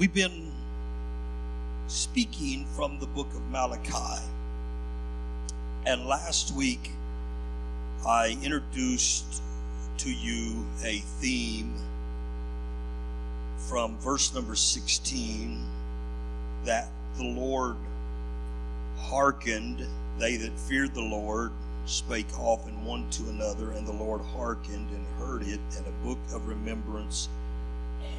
We've been speaking from the book of Malachi. And last week, I introduced to you a theme from verse number 16 that the Lord hearkened, they that feared the Lord spake often one to another, and the Lord hearkened and heard it, and a book of remembrance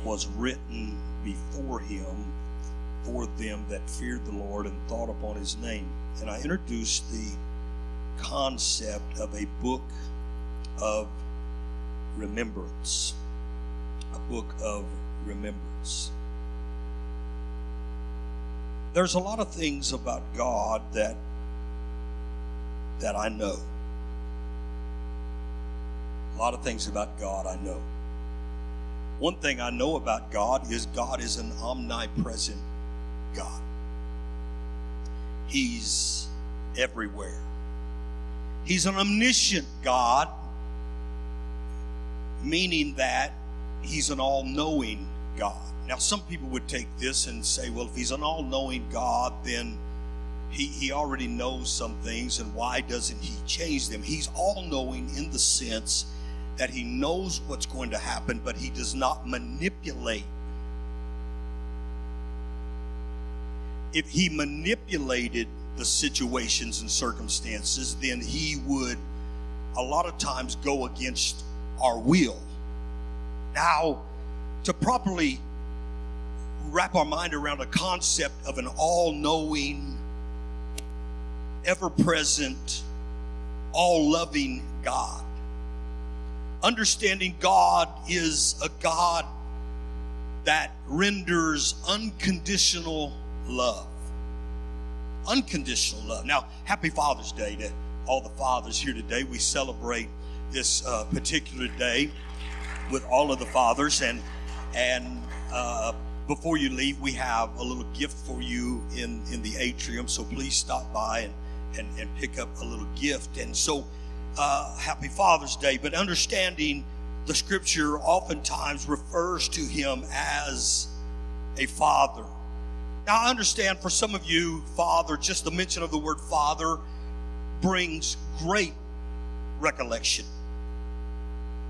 was written before him for them that feared the Lord and thought upon his name. And I introduced the concept of a book of remembrance. A book of remembrance. There's a lot of things about God that that I know. A lot of things about God I know. One thing I know about God is God is an omnipresent God. He's everywhere. He's an omniscient God, meaning that He's an all knowing God. Now, some people would take this and say, well, if He's an all knowing God, then he, he already knows some things, and why doesn't He change them? He's all knowing in the sense that He knows what's going to happen, but He does not manipulate if he manipulated the situations and circumstances, then he would a lot of times go against our will. Now, to properly wrap our mind around a concept of an all knowing, ever present, all loving God, understanding God is a God that renders unconditional love. Unconditional love. Now, happy Father's Day to all the fathers here today. We celebrate this uh, particular day with all of the fathers, and and uh, before you leave, we have a little gift for you in in the atrium. So please stop by and and, and pick up a little gift. And so, uh, happy Father's Day. But understanding the Scripture oftentimes refers to Him as a father now, I understand for some of you, Father, just the mention of the word Father brings great recollection.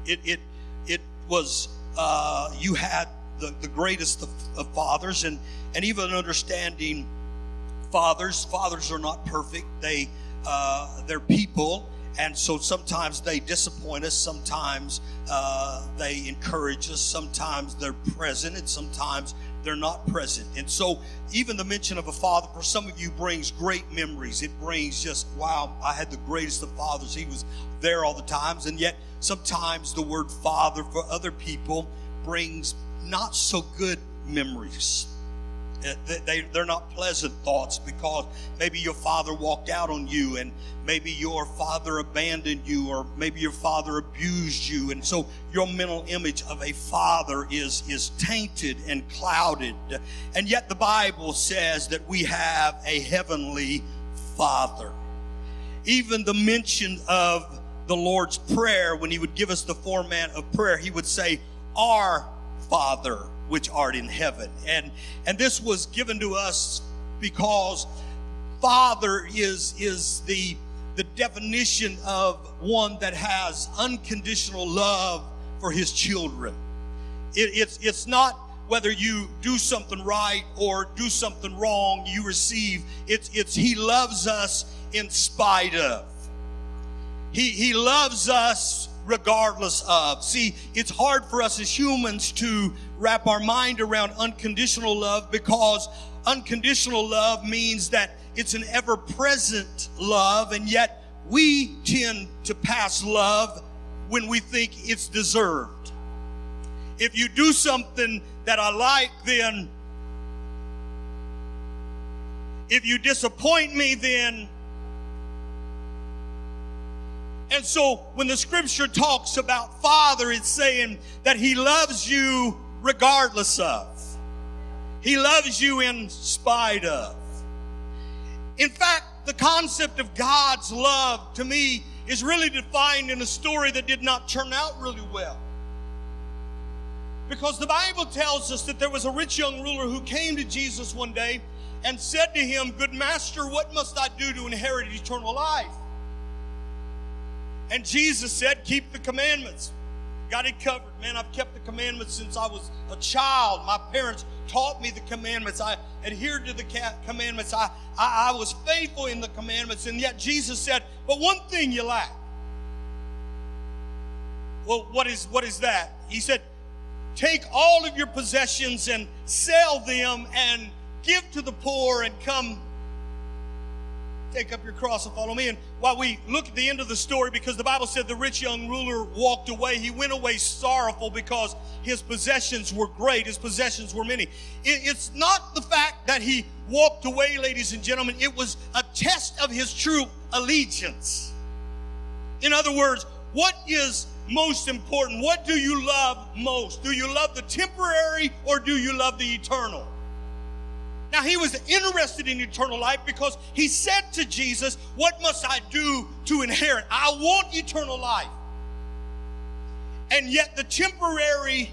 It, it, it was, uh, you had the, the greatest of, of fathers, and, and even understanding fathers. Fathers are not perfect, they, uh, they're people. And so sometimes they disappoint us, sometimes uh, they encourage us, sometimes they're present, and sometimes they're not present. And so, even the mention of a father for some of you brings great memories. It brings just, wow, I had the greatest of fathers. He was there all the times. And yet, sometimes the word father for other people brings not so good memories. Uh, they, they're not pleasant thoughts because maybe your father walked out on you and maybe your father abandoned you or maybe your father abused you. And so your mental image of a father is is tainted and clouded. And yet the bible says that we have a heavenly father. Even the mention of the lord's prayer when he would give us the format of prayer he would say our father which art in heaven. And, and this was given to us because Father is, is the, the definition of one that has unconditional love for his children. It, it's, it's not whether you do something right or do something wrong, you receive. It's, it's he loves us in spite of. He, he loves us regardless of. See, it's hard for us as humans to wrap our mind around unconditional love because unconditional love means that it's an ever present love, and yet we tend to pass love when we think it's deserved. If you do something that I like, then if you disappoint me, then and so when the scripture talks about Father, it's saying that He loves you regardless of. He loves you in spite of. In fact, the concept of God's love to me is really defined in a story that did not turn out really well. Because the Bible tells us that there was a rich young ruler who came to Jesus one day and said to him, Good master, what must I do to inherit eternal life? And Jesus said, Keep the commandments. Got it covered. Man, I've kept the commandments since I was a child. My parents taught me the commandments. I adhered to the commandments. I, I, I was faithful in the commandments. And yet Jesus said, But one thing you lack. Well, what is what is that? He said, Take all of your possessions and sell them and give to the poor and come take up your cross and follow me. And while we look at the end of the story, because the Bible said the rich young ruler walked away, he went away sorrowful because his possessions were great, his possessions were many. It's not the fact that he walked away, ladies and gentlemen, it was a test of his true allegiance. In other words, what is most important? What do you love most? Do you love the temporary or do you love the eternal? Now, he was interested in eternal life because he said to Jesus, What must I do to inherit? I want eternal life. And yet, the temporary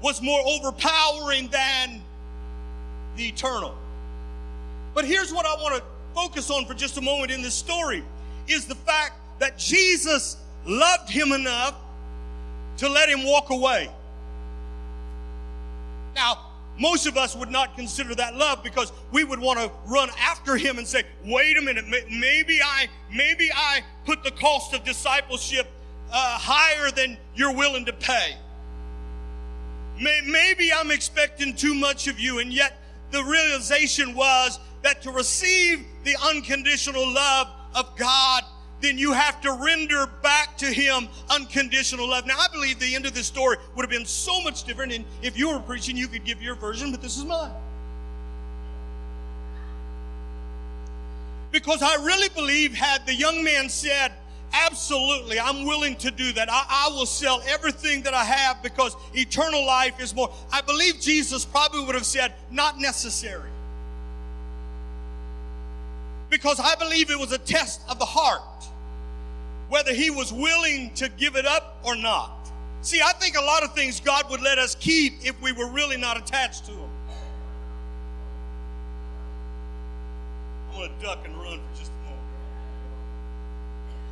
was more overpowering than the eternal. But here's what I want to focus on for just a moment in this story is the fact that Jesus loved him enough to let him walk away. Now, most of us would not consider that love because we would want to run after him and say, "Wait a minute, maybe I maybe I put the cost of discipleship uh, higher than you're willing to pay. Maybe I'm expecting too much of you." And yet, the realization was that to receive the unconditional love of God then you have to render back to him unconditional love. Now, I believe the end of this story would have been so much different. And if you were preaching, you could give your version, but this is mine. Because I really believe, had the young man said, Absolutely, I'm willing to do that. I, I, will sell everything that I have because eternal life is more. I believe Jesus probably would have said, Not necessary. Because I believe it was a test of the heart whether he was willing to give it up or not. See, I think a lot of things God would let us keep if we were really not attached to him. I'm going to duck and run for just a moment.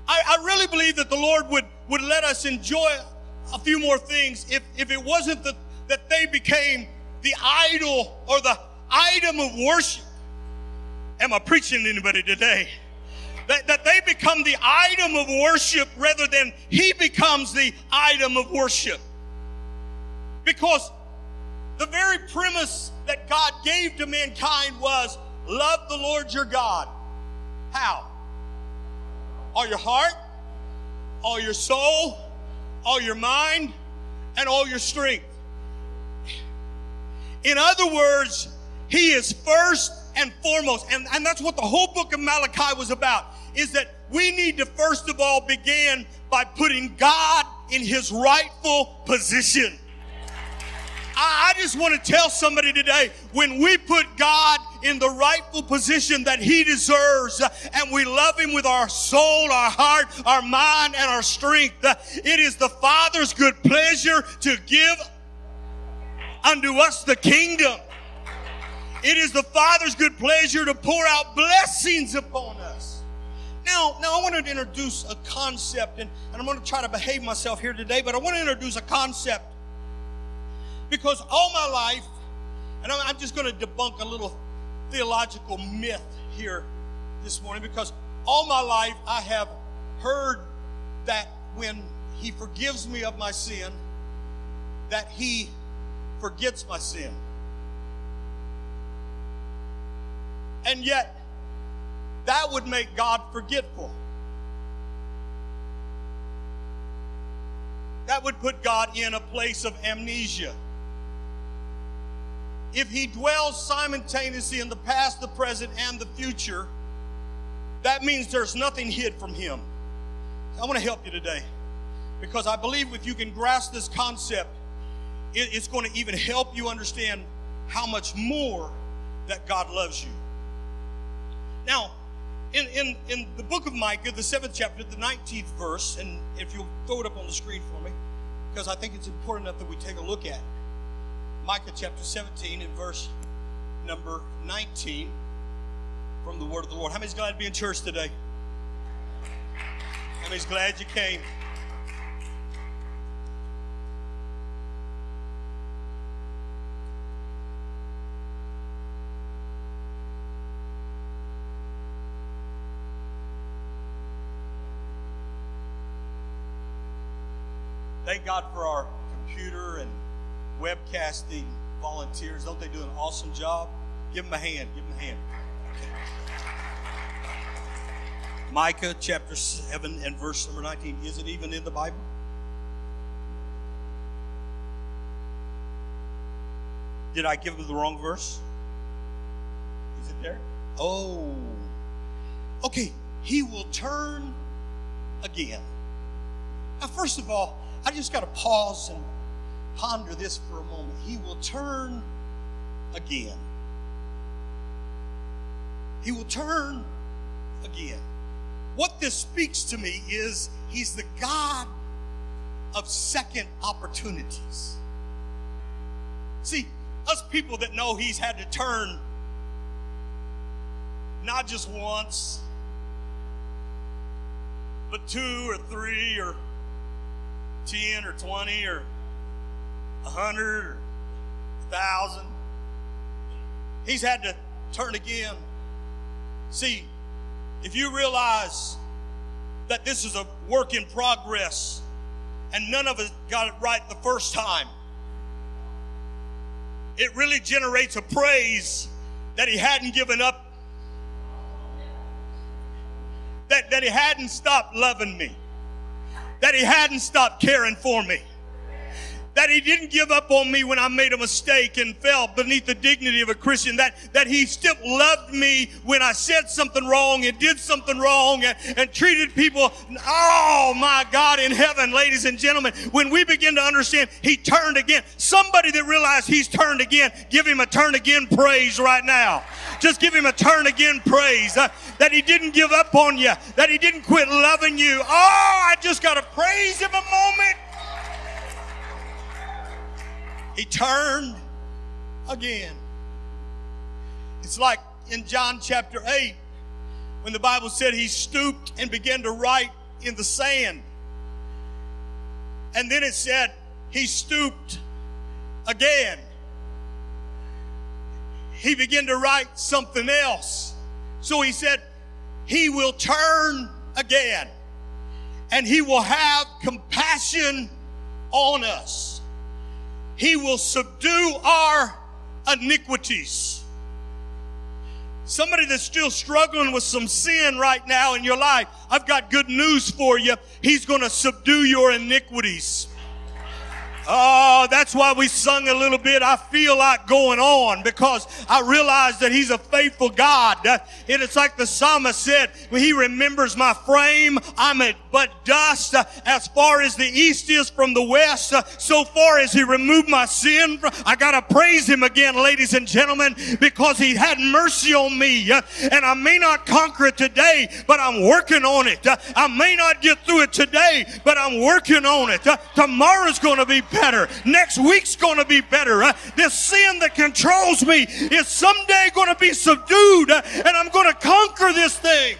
I, I really believe that the Lord would, would let us enjoy a few more things if, if it wasn't that, that they became the idol or the item of worship. Am I preaching to anybody today? That, that they become the item of worship rather than he becomes the item of worship. Because the very premise that God gave to mankind was love the Lord your God. How? All your heart, all your soul, all your mind, and all your strength. In other words, He is first and foremost. And, and that's what the whole book of Malachi was about, is that we need to first of all begin by putting God in his rightful position. I, just want to tell somebody today, when we put God in the rightful position that he deserves uh, and we love him with our soul, our heart, our mind, and our strength, uh, it is the Father's good pleasure to give unto us the kingdom. It is the Father's good pleasure to pour out blessings upon us. Now, now I want to introduce a concept, and, and I'm going to try to behave myself here today, but I want to introduce a concept because all my life, and I'm just going to debunk a little theological myth here this morning because all my life I have heard that when He forgives me of my sin, that He forgets my sin. And yet, that would make God forgetful. That would put God in a place of amnesia. If he dwells simultaneously in the past, the present, and the future, that means there's nothing hid from him. I want to help you today because I believe if you can grasp this concept, it's going to even help you understand how much more that God loves you. Now, in, in, in the book of Micah, the seventh chapter, the 19th verse, and if you'll throw it up on the screen for me, because I think it's important enough that we take a look at. Micah chapter 17 and verse number 19 from the word of the Lord. How many's glad to be in church today? How many's glad you came? Thank God for our computer and webcasting volunteers. Don't they do an awesome job? Give them a hand. Give them a hand. Micah chapter 7 and verse number 19. Is it even in the Bible? Did I give them the wrong verse? Is it there? Oh. Okay. He will turn again. Now, first of all, I just got to pause and ponder this for a moment. He will turn again. He will turn again. What this speaks to me is He's the God of second opportunities. See, us people that know He's had to turn not just once, but two or three or 10 or 20 or 100 or 1,000. He's had to turn again. See, if you realize that this is a work in progress and none of us got it right the first time, it really generates a praise that he hadn't given up, that, that he hadn't stopped loving me that He hadn't stopped caring for me. That he didn't give up on me when I made a mistake and fell beneath the dignity of a Christian. That, that he still loved me when I said something wrong and did something wrong and, and treated people. Oh my God in heaven, ladies and gentlemen, when we begin to understand he turned again. Somebody that realized he's turned again, give him a turn again praise right now. Just give him a turn again praise. Uh, that he didn't give up on you, that he didn't quit loving you. Oh, I just got to praise him a moment. He turned again. It's like in John chapter 8 when the Bible said he stooped and began to write in the sand. And then it said he stooped again he began to write something else. So he said, He will turn again and He will have compassion on us. He will subdue our iniquities. Somebody that's still struggling with some sin right now in your life, I've got good news for you. He's going to subdue your iniquities. Oh, that's why we sung a little bit. I feel like going on because I realize that He's a faithful God. And it's like the psalmist said, He remembers my frame. I'm at but dust. As far as the east is from the west, so far as He removed my sin, I gotta praise Him again, ladies and gentlemen, because He had mercy on me. And I may not conquer it today, but I'm working on it. I may not get through it today, but I'm working on it. Tomorrow's gonna be better. Next week's going to be better. Uh, this sin that controls me is someday going to be subdued uh, and I'm going to conquer this thing.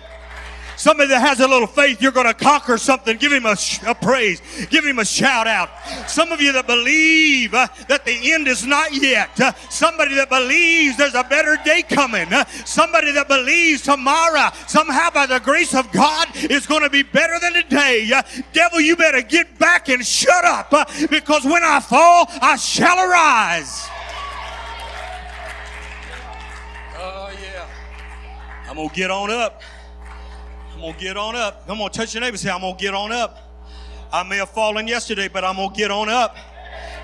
Somebody that has a little faith, you're going to conquer something. Give him a, a praise. Give him a shout out. Some of you that believe uh, that the end is not yet. Uh, somebody that believes there's a better day coming. Uh, somebody that believes tomorrow, somehow by the grace of God, is going to be better than today. Uh, devil, you better get back and shut up uh, because when I fall, I shall arise. Oh, yeah. I'm going to get on up. I'm gonna get on up. I'm gonna touch your neighbor say, I'm gonna get on up. I may have fallen yesterday, but I'm gonna get on up.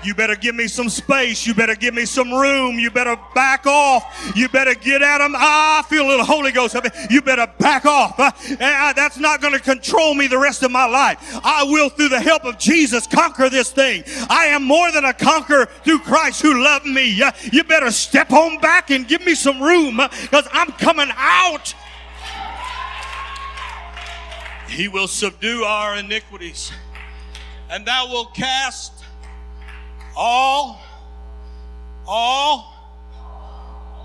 You better give me some space. You better give me some room. You better back off. You better get at them. Ah, I feel a little Holy Ghost. You better back off. Uh, that's not going to control me the rest of my life. I will, through the help of Jesus, conquer this thing. I am more than a conqueror through Christ who loved me. Uh, you better step on back and give me some room because uh, I'm coming out. He will subdue our iniquities. And thou wilt cast all, all,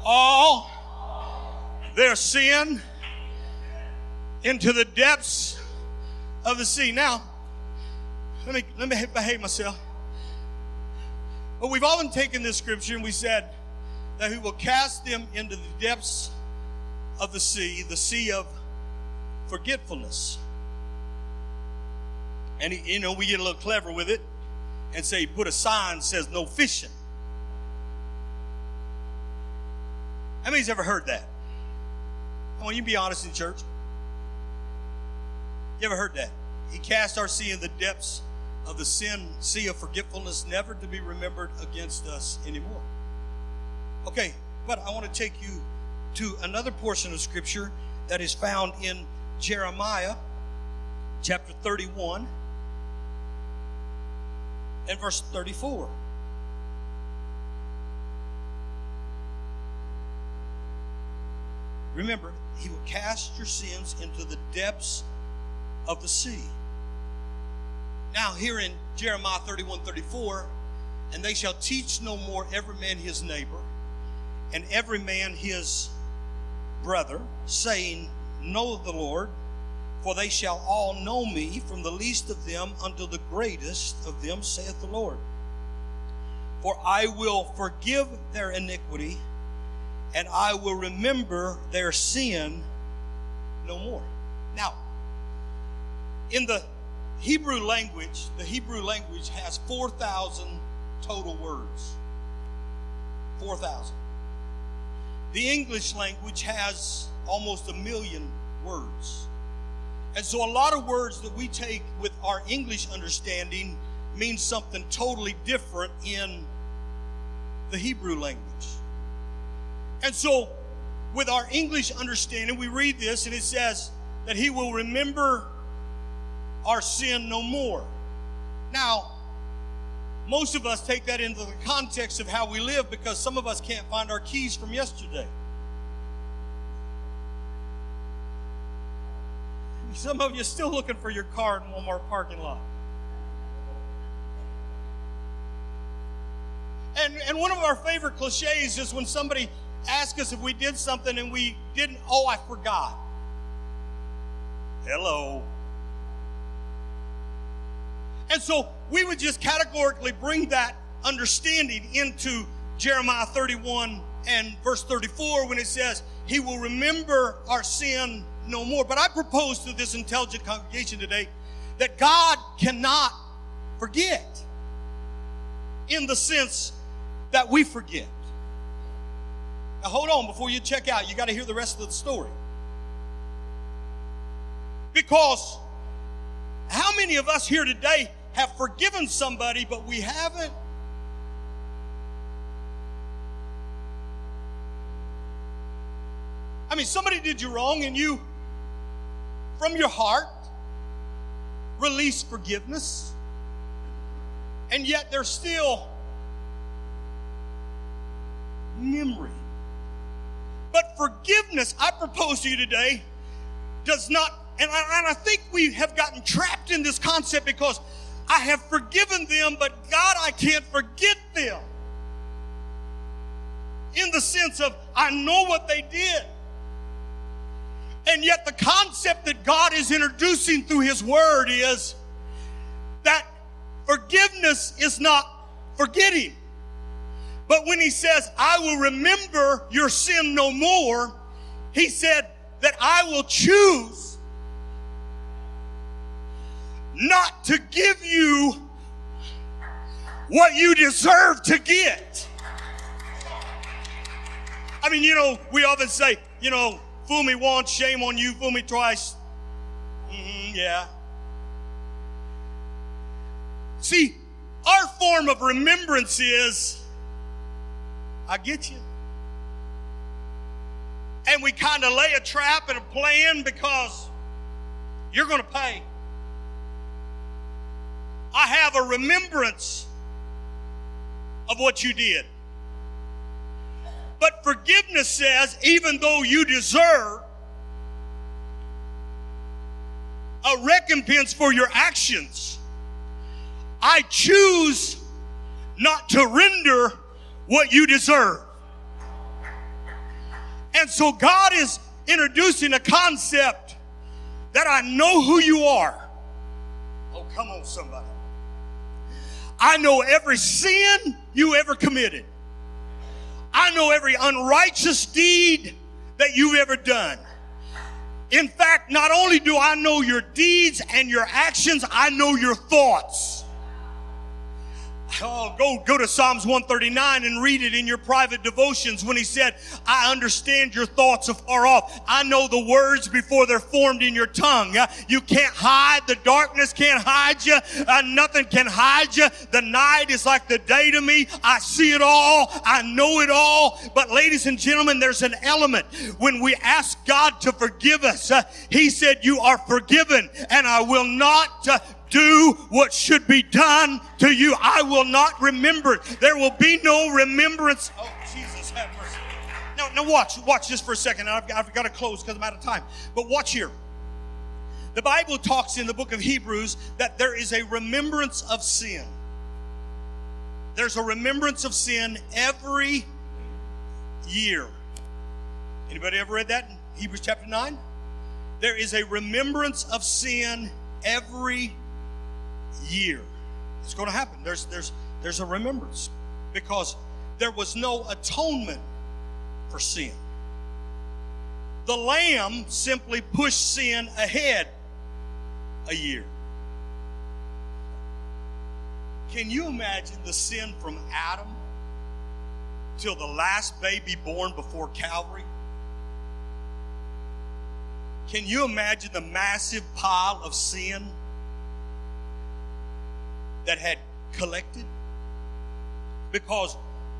all their sin into the depths of the sea. Now, let me let me behave myself. But we've often taken this scripture and we said that he will cast them into the depths of the sea, the sea of forgetfulness. And he, you know, we get a little clever with it and say, put a sign says no fishing. How many's ever heard that? I want you be honest in church. You ever heard that? He cast our sea in the depths of the sin sea of forgetfulness, never to be remembered against us anymore. Okay, but I want to take you to another portion of scripture that is found in Jeremiah chapter 31 and verse 34. Remember, he will cast your sins into the depths of the sea. Now, here in Jeremiah 31 34, and they shall teach no more every man his neighbor, and every man his brother, saying, Know the Lord, for they shall all know me, from the least of them unto the greatest of them, saith the Lord. For I will forgive their iniquity, and I will remember their sin no more. Now, in the Hebrew language, the Hebrew language has 4,000 total words. 4,000. The English language has almost a million words. And so a lot of words that we take with our English understanding mean something totally different in the Hebrew language. And so with our English understanding, we read this and it says that he will remember our sin no more. Now, most of us take that into the context of how we live because some of us can't find our keys from yesterday. Some of you still looking for your car in Walmart parking lot. And, and one of our favorite cliches is when somebody asks us if we did something and we didn't, oh, I forgot. Hello. And so we would just categorically bring that understanding into Jeremiah 31 and verse 34 when it says, He will remember our sin no more. But I propose to this intelligent congregation today that God cannot forget in the sense that we forget. Now, hold on before you check out. You got to hear the rest of the story. Because how many of us here today have forgiven somebody, but we haven't? I mean, somebody did you wrong and you from your heart, release forgiveness, and yet there's still memory. But forgiveness, I propose to you today, does not, and I, and I think we have gotten trapped in this concept because I have forgiven them, but God, I can't forget them. In the sense of, I know what they did. And yet, the concept that God is introducing through His Word is that forgiveness is not forgetting. But when He says, I will remember your sin no more, He said that I will choose not to give you what you deserve to get. I mean, you know, we often say, you know, Fool me once, shame on you. Fool me twice. Mm-hmm, yeah. See, our form of remembrance is I get you. And we kind of lay a trap and a plan because you're going to pay. I have a remembrance of what you did. But forgiveness says, even though you deserve a recompense for your actions, I choose not to render what you deserve. And so God is introducing a concept that I know who you are. Oh, come on, somebody. I know every sin you ever committed. I know every unrighteous deed that you've ever done. In fact, not only do I know your deeds and your actions, I know your thoughts. Oh, go, go to Psalms 139 and read it in your private devotions when he said, I understand your thoughts afar off. I know the words before they're formed in your tongue. You can't hide. The darkness can't hide you. Uh, nothing can hide you. The night is like the day to me. I see it all. I know it all. But ladies and gentlemen, there's an element when we ask God to forgive us. Uh, he said, you are forgiven and I will not uh, do what should be done to you. I will not remember it. There will be no remembrance. Oh, Jesus, have mercy. Now, now watch, watch this for a second. I've, I've got to close because I'm out of time. But watch here. The Bible talks in the book of Hebrews that there is a remembrance of sin. There's a remembrance of sin every year. Anybody ever read that in Hebrews chapter 9? There is a remembrance of sin every year. It's going to happen. There's there's there's a remembrance because there was no atonement for sin. The lamb simply pushed sin ahead a year. Can you imagine the sin from Adam till the last baby born before Calvary? Can you imagine the massive pile of sin that had collected because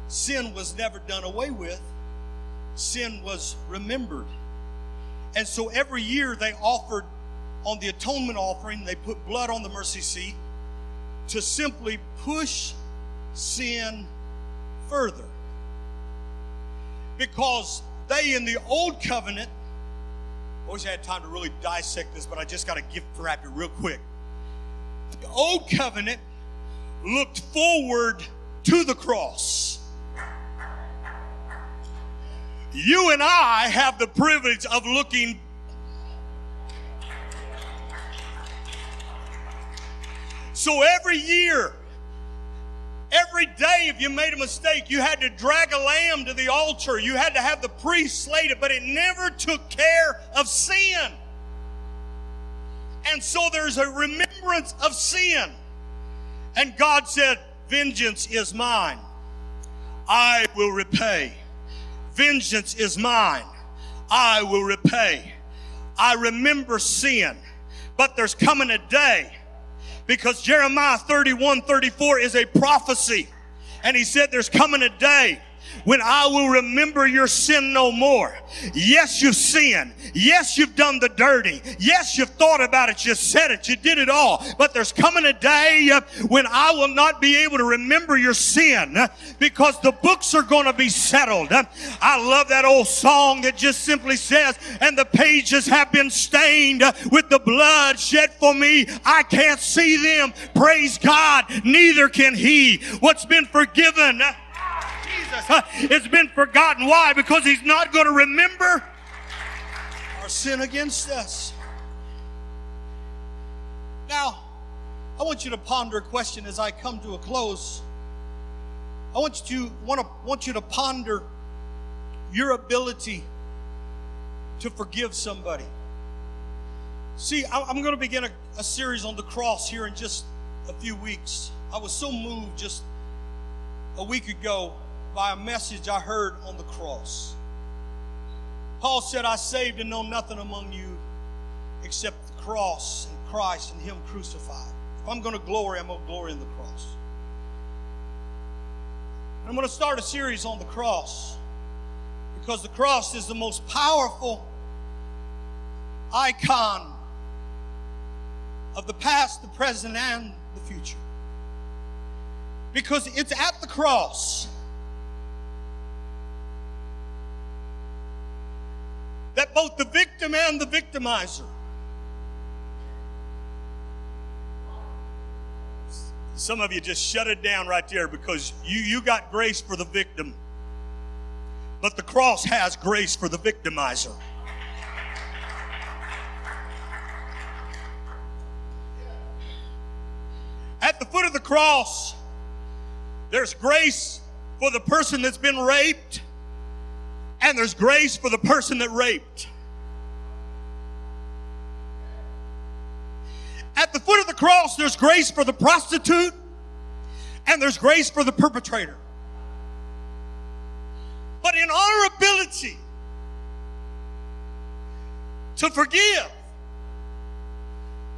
sin was never done away with, sin was remembered. And so every year they offered on the atonement offering, they put blood on the mercy seat to simply push sin further. Because they in the old covenant, I wish I had time to really dissect this, but I just got to gift wrap it real quick. The old covenant looked forward to the cross. You and I have the privilege of looking So every year, every day, if you made a mistake, you had to drag a lamb to the altar. You had to have the priest slay it, but it never took care of sin. And so there's a remembrance of sin. And God said, Vengeance is mine. I will repay. Vengeance is mine. I will repay. I remember sin, but there's coming a day because Jeremiah 31 34 is a prophecy. And he said, There's coming a day when I will remember your sin no more. Yes, you've sinned. Yes, you've done the dirty. Yes, you've thought about it. You said it. You did it all. But there's coming a day uh, when I will not be able to remember your sin uh, because the books are going to be settled. Uh, I love that old song that just simply says, and the pages have been stained with the blood shed for me. I can't see them. Praise God. Neither can he. What's been forgiven Jesus. It's been forgotten. Why? Because He's not going to remember our sin against us. Now, I want you to ponder a question as I come to a close. I want you to want to want you to ponder your ability to forgive somebody. See, I'm going to begin a, a series on the cross here in just a few weeks. I was so moved just a week ago by a message I heard on the cross. Paul said, I saved and know nothing among you except the cross and Christ and Him crucified. If I'm going to glory, I'm going to glory in the cross. And I'm going to start a series on the cross because the cross is the most powerful icon of the past, the present, and the future. Because it's at the cross both the victim and the victimizer Some of you just shut it down right there because you, you got grace for the victim. But the cross has grace for the victimizer. At the foot of the cross, there's grace for the person that's been raped, and there's grace for the person that raped. At the foot of the cross, there's grace for the prostitute and there's grace for the perpetrator. But in our ability to forgive,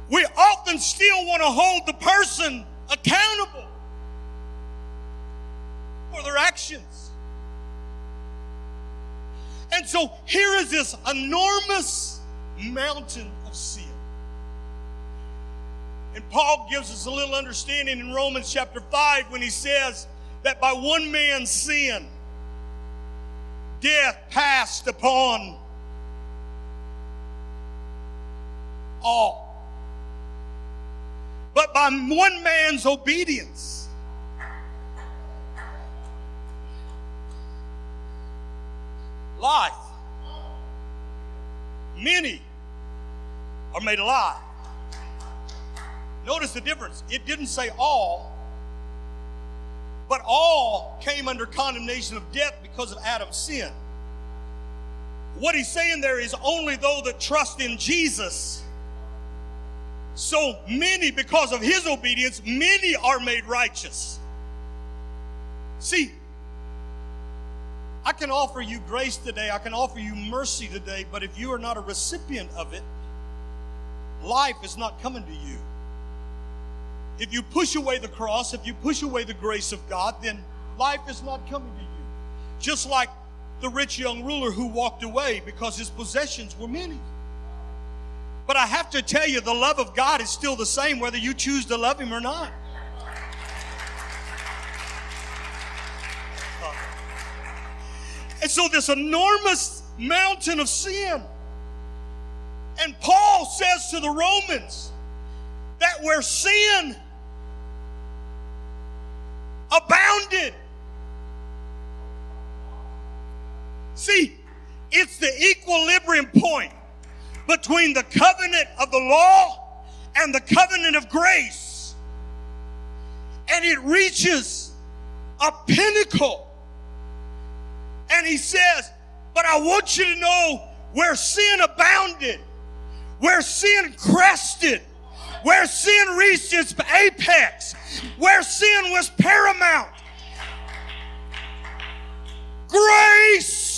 we often still want to hold the person accountable for their actions. And so here is this enormous mountain of sin. And Paul gives us a little understanding in Romans chapter 5 when he says that by one man's sin, death passed upon all. But by one man's obedience, life, many are made alive. Notice the difference. It didn't say all, but all came under condemnation of death because of Adam's sin. What he's saying there is only those that trust in Jesus. So many, because of his obedience, many are made righteous. See, I can offer you grace today, I can offer you mercy today, but if you are not a recipient of it, life is not coming to you. If you push away the cross, if you push away the grace of God, then life is not coming to you. Just like the rich young ruler who walked away because his possessions were many. But I have to tell you, the love of God is still the same whether you choose to love Him or not. And so, this enormous mountain of sin. And Paul says to the Romans that where sin abounded. See, it's the equilibrium point between the covenant of the law and the covenant of grace. And it reaches a pinnacle. And he says, But I want you to know where sin abounded, where sin crested, where sin reached its apex, where sin was paramount. Grace.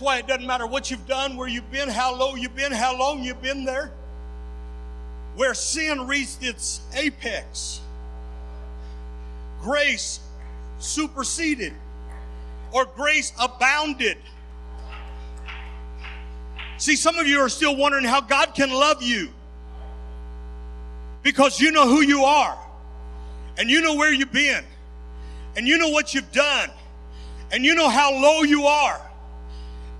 That's why it doesn't matter what you've done, where you've been, how low you've been, how long you've been there. Where sin reached its apex, grace superseded, or grace abounded. See, some of you are still wondering how God can love you because you know who you are, and you know where you've been, and you know what you've done, and you know how low you are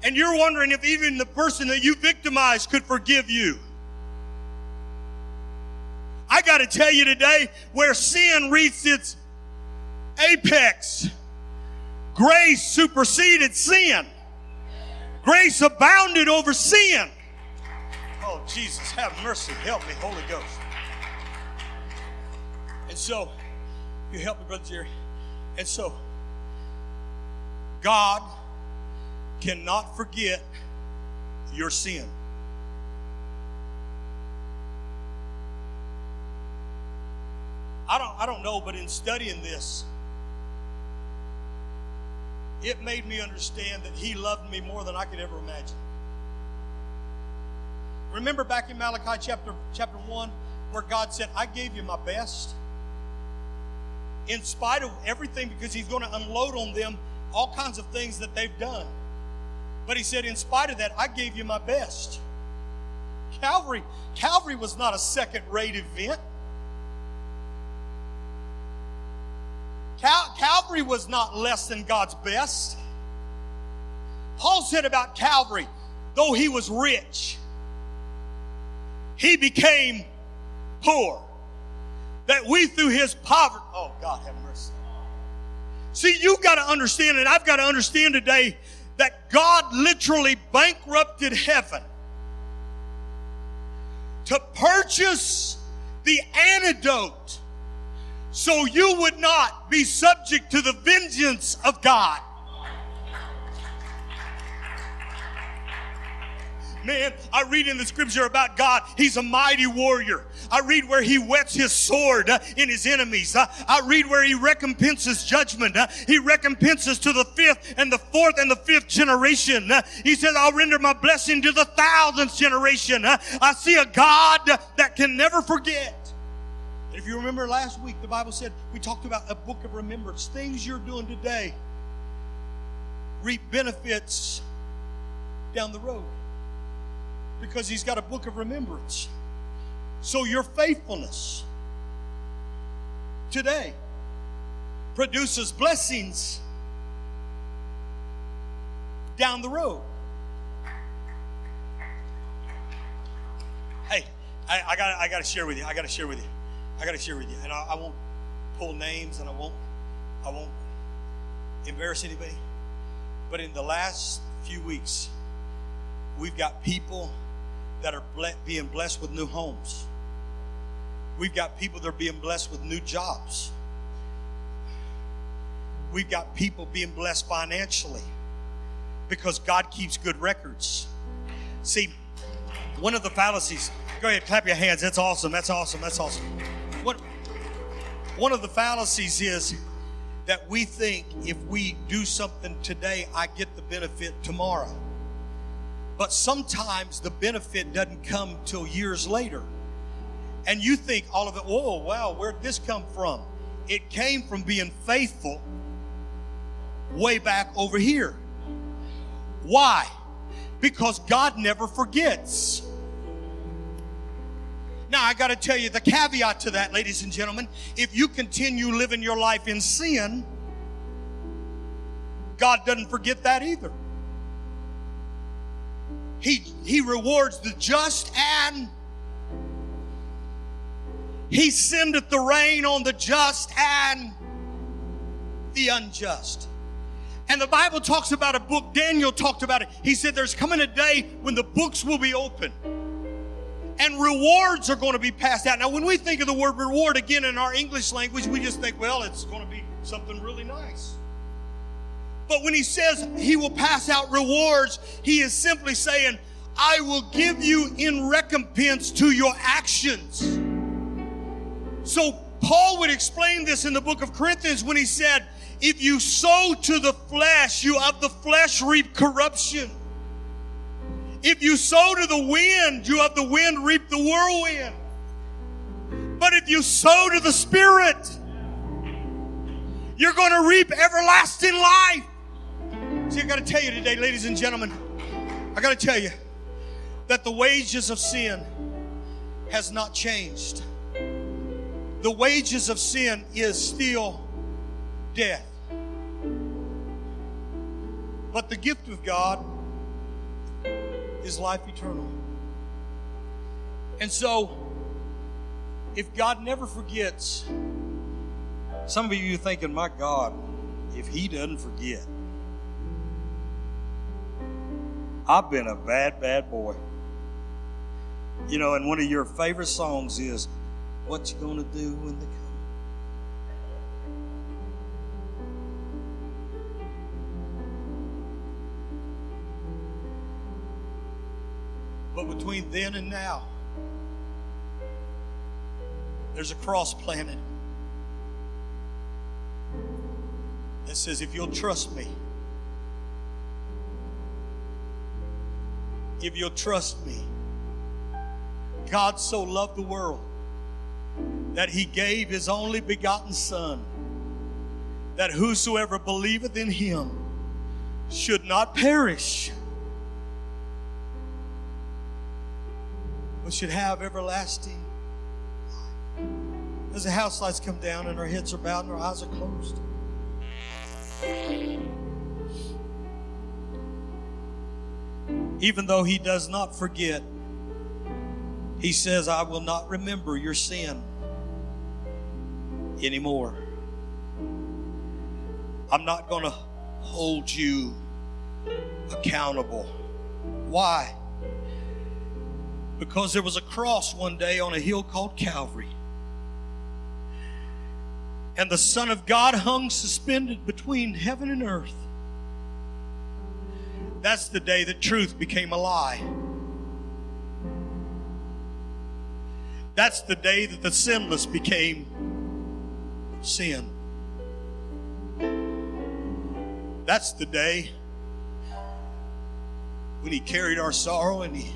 and you're wondering if even the person that you victimized could forgive you. I got to tell you today where sin reached its apex, grace superseded sin. Grace abounded over sin. Oh, Jesus, have mercy. Help me, Holy Ghost. And so, you help me, Brother Jerry. And so, God cannot forget your sin. I don't, I don't know, but in studying this, it made me understand that He loved me more than I could ever imagine. Remember back in Malachi chapter, chapter 1, where God said, I gave you my best? In spite of everything, because He's going to unload on them all kinds of things that they've done. But he said, In spite of that, I gave you my best. Calvary, Calvary was not a second-rate event. Cal- Calvary was not less than God's best. Paul said about Calvary, though he was rich, he became poor. That we through his poverty, oh God have mercy. See, you've got to understand, and I've got to understand today that God literally bankrupted heaven to purchase the antidote so you would not be subject to the vengeance of God. Man, I read in the scripture about God, He's a mighty warrior. I read where He whets His sword uh, in His enemies. Uh, I read where He recompenses judgment. Uh, he recompenses to the fifth and the fourth and the fifth generation. He says, I'll render my blessing to the thousandth generation. I see a God that can never forget. If you remember last week, the Bible said we talked about a book of remembrance, things you're doing today reap benefits down the road because he's got a book of remembrance. So your faithfulness today produces blessings down the road. Hey, I, got I got to share with you. I got to share with you. I got to share with you, and I, I won't pull names, and I won't I won't embarrass anybody. But in the last few weeks, we've got people that are being blessed with new homes. We've got people that are being blessed with new jobs. We've got people being blessed financially because God keeps good records. See, one of the fallacies, go ahead, clap your hands. That's awesome. That's awesome. That's awesome. What, one of the fallacies is that we think if we do something today, I get the benefit tomorrow. But sometimes the benefit doesn't come till years later. And you think all of it, whoa, wow, where'd this come from? It came from being faithful way back over here. Why? Because God never forgets. Now, I got to tell you the caveat to that, ladies and gentlemen. If you continue living your life in sin, God doesn't forget that either. He, he rewards the just and he sendeth the rain on the just and the unjust. And the Bible talks about a book, Daniel talked about it. He said, There's coming a day when the books will be open and rewards are going to be passed out. Now, when we think of the word reward again in our English language, we just think, well, it's going to be something really nice. But when he says he will pass out rewards, he is simply saying, I will give you in recompense to your actions. So Paul would explain this in the book of Corinthians when he said, if you sow to the flesh, you of the flesh reap corruption. If you sow to the wind, you of the wind reap the whirlwind. But if you sow to the Spirit, you're going to reap everlasting life. See, I got to tell you today, ladies and gentlemen, I got to tell you that the wages of sin has not changed. The wages of sin is still death. But the gift of God is life eternal. And so, if God never forgets, some of you are thinking, my God, if He doesn't forget, I've been a bad, bad boy. You know, and one of your favorite songs is, What You Gonna Do When They Come? But between then and now, there's a cross planted that says, If you'll trust me, if you'll trust me. God so loved the world that he gave his only begotten Son, that whosoever believeth in him should not perish, but should have everlasting life. As the house lights come down and our heads are bowed and our eyes are closed. Even though he does not forget, he says, I will not remember your sin anymore. I'm not going to hold you accountable. Why? Because there was a cross one day on a hill called Calvary. And the Son of God hung suspended between heaven and earth. That's the day that truth became a lie. That's the day that the sinless became sin. That's the day when He carried our sorrow and He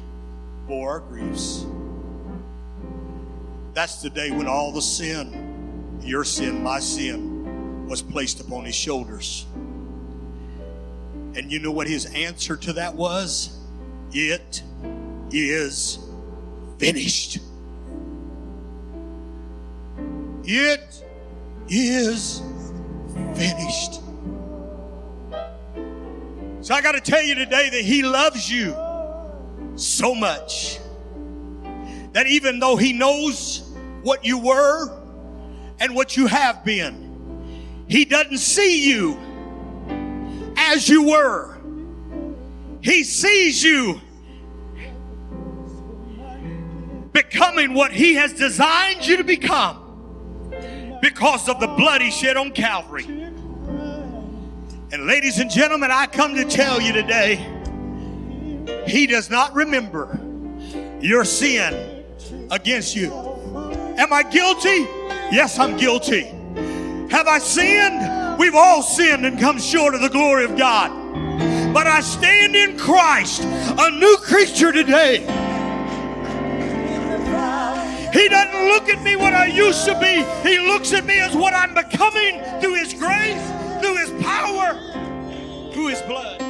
bore our griefs. That's the day when all the sin, your sin, my sin, was placed upon His shoulders. And you know what His answer to that was? It is finished. It is finished. So I got to tell you today that He loves you so much that even though He knows what you were and what you have been, He doesn't see you as you were. He sees you becoming what He has designed you to become because of the blood He shed on Calvary. And ladies and gentlemen, I come to tell you today, He does not remember your sin against you. Am I guilty? Yes, I'm guilty. Have I sinned? We've all sinned and come short of the glory of God. But I stand in Christ, a new creature today. He doesn't look at me what I used to be. He looks at me as what I'm becoming through His grace, through His power, through His blood.